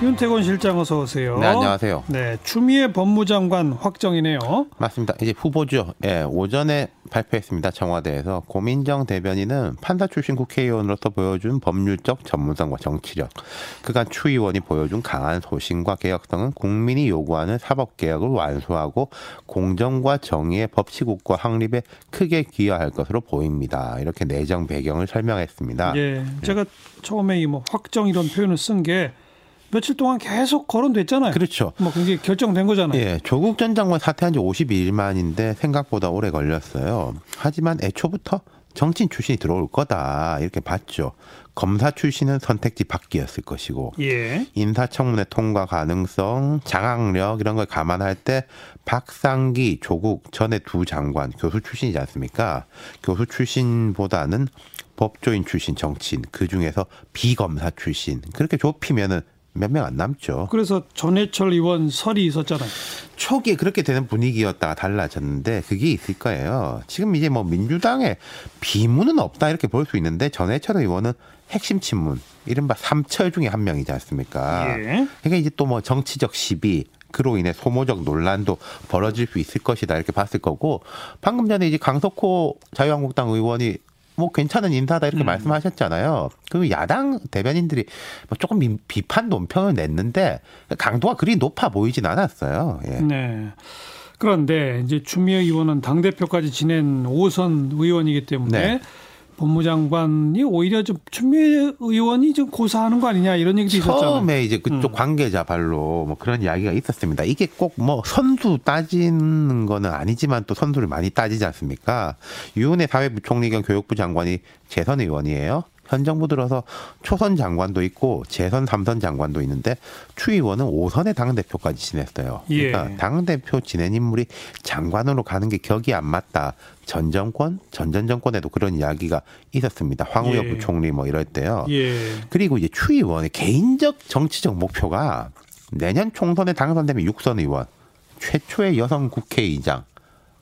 윤태곤 실장 어서 오세요. 네, 안녕하세요. 네, 추미애 법무장관 확정이네요. 맞습니다. 이제 후보죠. 예, 오전에 발표했습니다. 청와대에서 고민정 대변인은 판사 출신 국회의원으로서 보여준 법률적 전문성과 정치력, 그간 추 의원이 보여준 강한 소신과 개혁성은 국민이 요구하는 사법 개혁을 완수하고 공정과 정의의 법치국과 확립에 크게 기여할 것으로 보입니다. 이렇게 내정 배경을 설명했습니다. 예, 제가 처음에 이 뭐 확정 이런 표현을 쓴게 며칠 동안 계속 거론됐잖아요. 그렇죠. 뭐 그게 결정된 거잖아요. 예, 조국 전 장관 사퇴한 지 52일 만인데 생각보다 오래 걸렸어요. 하지만 애초부터 정치인 출신이 들어올 거다 이렇게 봤죠. 검사 출신은 선택지 밖이었을 것이고 예. 인사청문회 통과 가능성, 장악력 이런 걸 감안할 때 박상기, 조국 전에 두 장관 교수 출신이지 않습니까? 교수 출신보다는 법조인 출신 정치인 그 중에서 비검사 출신 그렇게 좁히면은 몇 명 안 남죠. 그래서 전해철 의원 설이 있었잖아요. 초기에 그렇게 되는 분위기였다가 달라졌는데 그게 있을 거예요. 지금 이제 뭐 민주당에 비문은 없다 이렇게 볼 수 있는데 전해철 의원은 핵심 친문 이른바 삼철 중에 한 명이지 않습니까? 예. 그러니까 이제 또 뭐 정치적 시비 그로 인해 소모적 논란도 벌어질 수 있을 것이다 이렇게 봤을 거고 방금 전에 이제 강석호 자유한국당 의원이 뭐 괜찮은 인사다 이렇게 음. 말씀하셨잖아요. 그 야당 대변인들이 뭐 조금 비- 비판 논평을 냈는데 강도가 그리 높아 보이진 않았어요. 예. 네. 그런데 이제 추미애 의원은 당 대표까지 지낸 5선 의원이기 때문에 네. 법무장관이 오히려 좀 추미애 의원이 좀 고사하는 거 아니냐 이런 얘기도 있었잖아요. 처음에 이제 그쪽 음. 관계자 발로 뭐 그런 이야기가 있었습니다. 이게 꼭 뭐 선수 따지는 거는 아니지만 또 선수를 많이 따지지 않습니까? 유은혜 사회부총리 겸 교육부 장관이 재선 의원이에요. 현 정부 들어서 초선 장관도 있고 재선 삼선 장관도 있는데 추 의원은 5선의 당대표까지 지냈어요. 예. 그러니까 당대표 지낸 인물이 장관으로 가는 게 격이 안 맞다. 전 정권, 전전 정권에도 그런 이야기가 있었습니다. 황우여 예. 부총리 뭐 이럴 때요. 예. 그리고 이제 추 의원의 개인적 정치적 목표가 내년 총선에 당선되면 육선 의원, 최초의 여성 국회의장,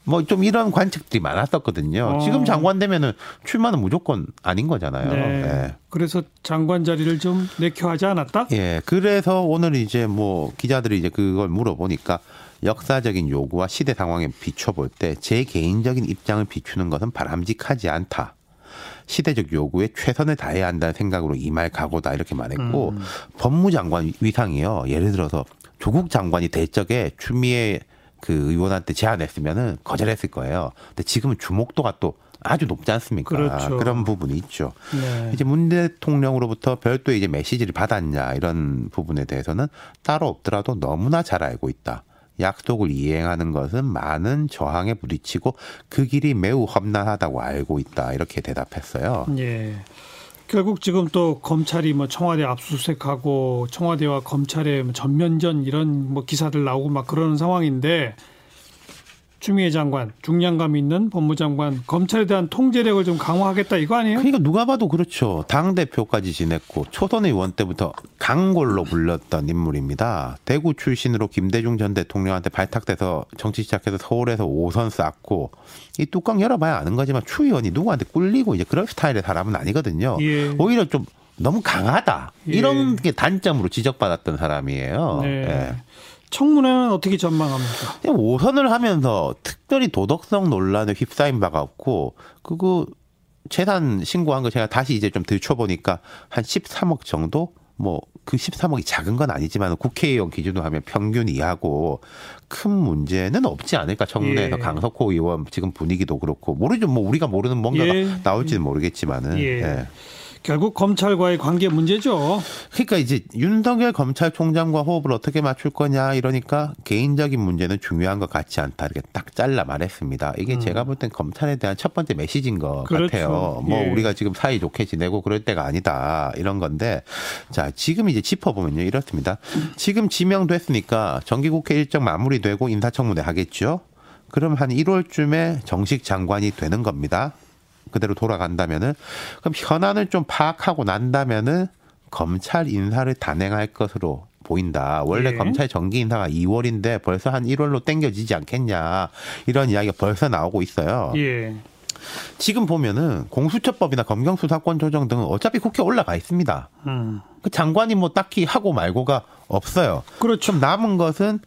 뭐 좀 이런 관측들이 많았었거든요. 어. 지금 장관 되면은 출마는 무조건 아닌 거잖아요. 네. 예. 그래서 장관 자리를 좀 내켜하지 않았다? 예. 그래서 오늘 이제 뭐 기자들이 이제 그걸 물어보니까 역사적인 요구와 시대 상황에 비춰볼 때 제 개인적인 입장을 비추는 것은 바람직하지 않다. 시대적 요구에 최선을 다해야 한다는 생각으로 임할 각오다 이렇게 말했고 음. 법무장관 위상이요. 예를 들어서 조국 장관이 될 적에 추미애 그 의원한테 제안했으면은 거절했을 거예요. 근데 지금은 주목도가 또 아주 높지 않습니까? 그렇죠. 런 부분이 있죠. 네. 이제 문 대통령으로부터 별도의 이제 메시지를 받았냐 이런 부분에 대해서는 따로 없더라도 너무나 잘 알고 있다. 약속을 이행하는 것은 많은 저항에 부딪히고 그 길이 매우 험난하다고 알고 있다. 이렇게 대답했어요. 예. 결국 지금 또 검찰이 뭐 청와대 압수수색하고 청와대와 검찰의 뭐 전면전 이런 뭐 기사들 나오고 막 그러는 상황인데 추미애 장관 중량감 있는 법무장관 검찰에 대한 통제력을 좀 강화하겠다 이거 아니에요? 그러니까 누가 봐도 그렇죠. 당 대표까지 지냈고 초선 의원 때부터 강골로 불렸던 인물입니다. 대구 출신으로 김대중 전 대통령한테 발탁돼서 정치 시작해서 서울에서 5선 쌓고 이 뚜껑 열어봐야 아는 거지만 추 의원이 누구한테 꿀리고 이제 그런 스타일의 사람은 아니거든요. 예. 오히려 좀 너무 강하다 예. 이런 게 단점으로 지적받았던 사람이에요. 네. 예. 청문회는 어떻게 전망합니까? 5선을 하면서 특별히 도덕성 논란에 휩싸인 바가 없고 그거 재산 신고한 거 제가 다시 이제 좀 들춰보니까 한 13억 정도 뭐 그 13억이 작은 건 아니지만 국회의원 기준으로 하면 평균 이하고 큰 문제는 없지 않을까 청문회에서 예. 강석호 의원 지금 분위기도 그렇고 모르죠 뭐 우리가 모르는 뭔가가 예. 나올지는 모르겠지만은 예. 예. 결국 검찰과의 관계 문제죠. 그러니까 이제 윤석열 검찰총장과 호흡을 어떻게 맞출 거냐 이러니까 개인적인 문제는 중요한 것 같지 않다 이렇게 딱 잘라 말했습니다. 이게 제가 볼 땐 검찰에 대한 첫 번째 메시지인 것 음. 그렇죠. 같아요. 뭐 예. 우리가 지금 사이 좋게 지내고 그럴 때가 아니다 이런 건데 자 지금 이제 짚어보면요 이렇습니다. 지금 지명됐으니까 정기국회 일정 마무리되고 인사청문회 하겠죠. 그럼 한 1월쯤에 정식 장관이 되는 겁니다. 그대로 돌아간다면은 그럼 현안을 좀 파악하고 난다면은 검찰 인사를 단행할 것으로 보인다. 원래 예. 검찰 정기 인사가 2월인데 벌써 한 1월로 땡겨지지 않겠냐. 이런 이야기가 벌써 나오고 있어요. 예. 지금 보면은 공수처법이나 검경수사권 조정 등은 어차피 국회 에 올라가 있습니다. 음. 그 장관이 뭐 딱히 하고 말고가 없어요. 그렇죠. 좀 남은 것은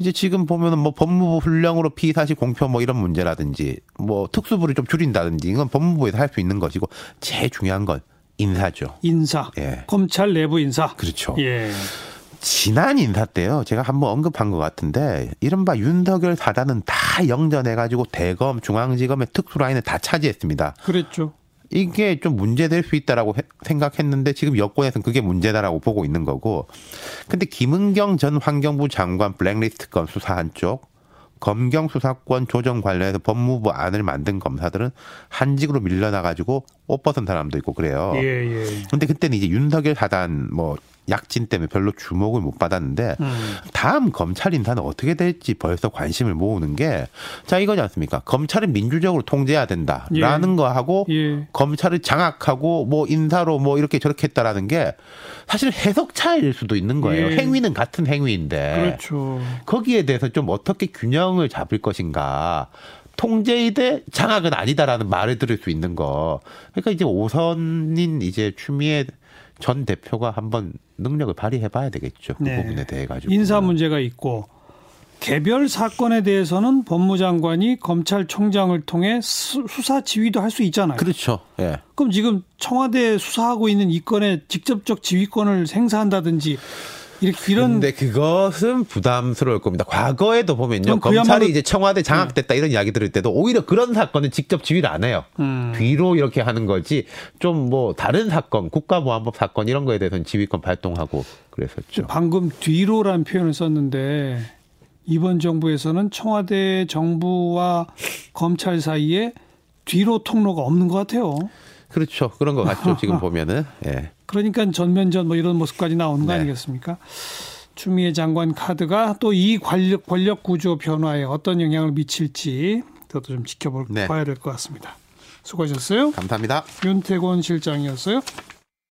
이제 지금 보면은 뭐 법무부 훈령으로 피사시 공표 뭐 이런 문제라든지 뭐 특수부를 좀 줄인다든지 이건 법무부에서 할 수 있는 것이고 제일 중요한 건 인사죠. 인사. 예. 검찰 내부 인사. 그렇죠. 예. 지난 인사 때요. 제가 한번 언급한 것 같은데 이른바 윤석열 사단은 다 영전해가지고 대검 중앙지검의 특수라인을 다 차지했습니다. 그랬죠. 이게 좀 문제될 수 있다라고 해- 생각했는데 지금 여권에서는 그게 문제다라고 보고 있는 거고. 근데 김은경 전 환경부 장관 블랙리스트 건 수사한 쪽 검경 수사권 조정 관련해서 법무부 안을 만든 검사들은 한직으로 밀려나 가지고 옷 벗은 사람도 있고 그래요. 예, 예. 근데 그때는 이제 윤석열 사단 뭐 약진 때문에 별로 주목을 못 받았는데 음. 다음 검찰 인사는 어떻게 될지 벌써 관심을 모으는 게 자 이거지 않습니까? 검찰은 민주적으로 통제해야 된다라는 예. 거 하고 예. 검찰을 장악하고 뭐 인사로 뭐 이렇게 저렇게 했다라는 게 사실 해석 차이일 수도 있는 거예요. 예. 행위는 같은 행위인데 그렇죠. 거기에 대해서 좀 어떻게 균형을 잡을 것인가. 통제이대 장악은 아니다라는 말을 들을 수 있는 거. 그러니까 이제 오선인 이제 추미애 전 대표가 한번 능력을 발휘해 봐야 되겠죠. 그 네. 부분에 대해 가지고. 인사 문제가 있고 개별 사건에 대해서는 법무장관이 검찰총장을 통해 수- 수사 지휘도 할 수 있잖아요. 그렇죠. 예. 그럼 지금 청와대 수사하고 있는 이 건에 직접적 지휘권을 행사한다든지 이렇게 이런 근데 그것은 부담스러울 겁니다. 과거에도 보면요. 그럼 그야말로- 검찰이 이제 청와대 장악됐다 이런 이야기 들을 때도 오히려 그런 사건은 직접 지휘를 안 해요. 음. 뒤로 이렇게 하는 거지 좀 뭐 다른 사건, 국가보안법 사건 이런 거에 대해서는 지휘권 발동하고 그랬었죠. 방금 뒤로라는 표현을 썼는데 이번 정부에서는 청와대 정부와 검찰 사이에 뒤로 통로가 없는 것 같아요. 그렇죠. 그런 것 같죠. 지금 보면은. 예. 그러니까 전면전 뭐 이런 모습까지 나오는 거 네. 아니겠습니까? 추미애 장관 카드가 또 이 권력, 권력 구조 변화에 어떤 영향을 미칠지 그것도 좀 지켜볼 네. 봐야 될 것 같습니다. 수고하셨어요. 감사합니다. 윤태곤 실장이었어요.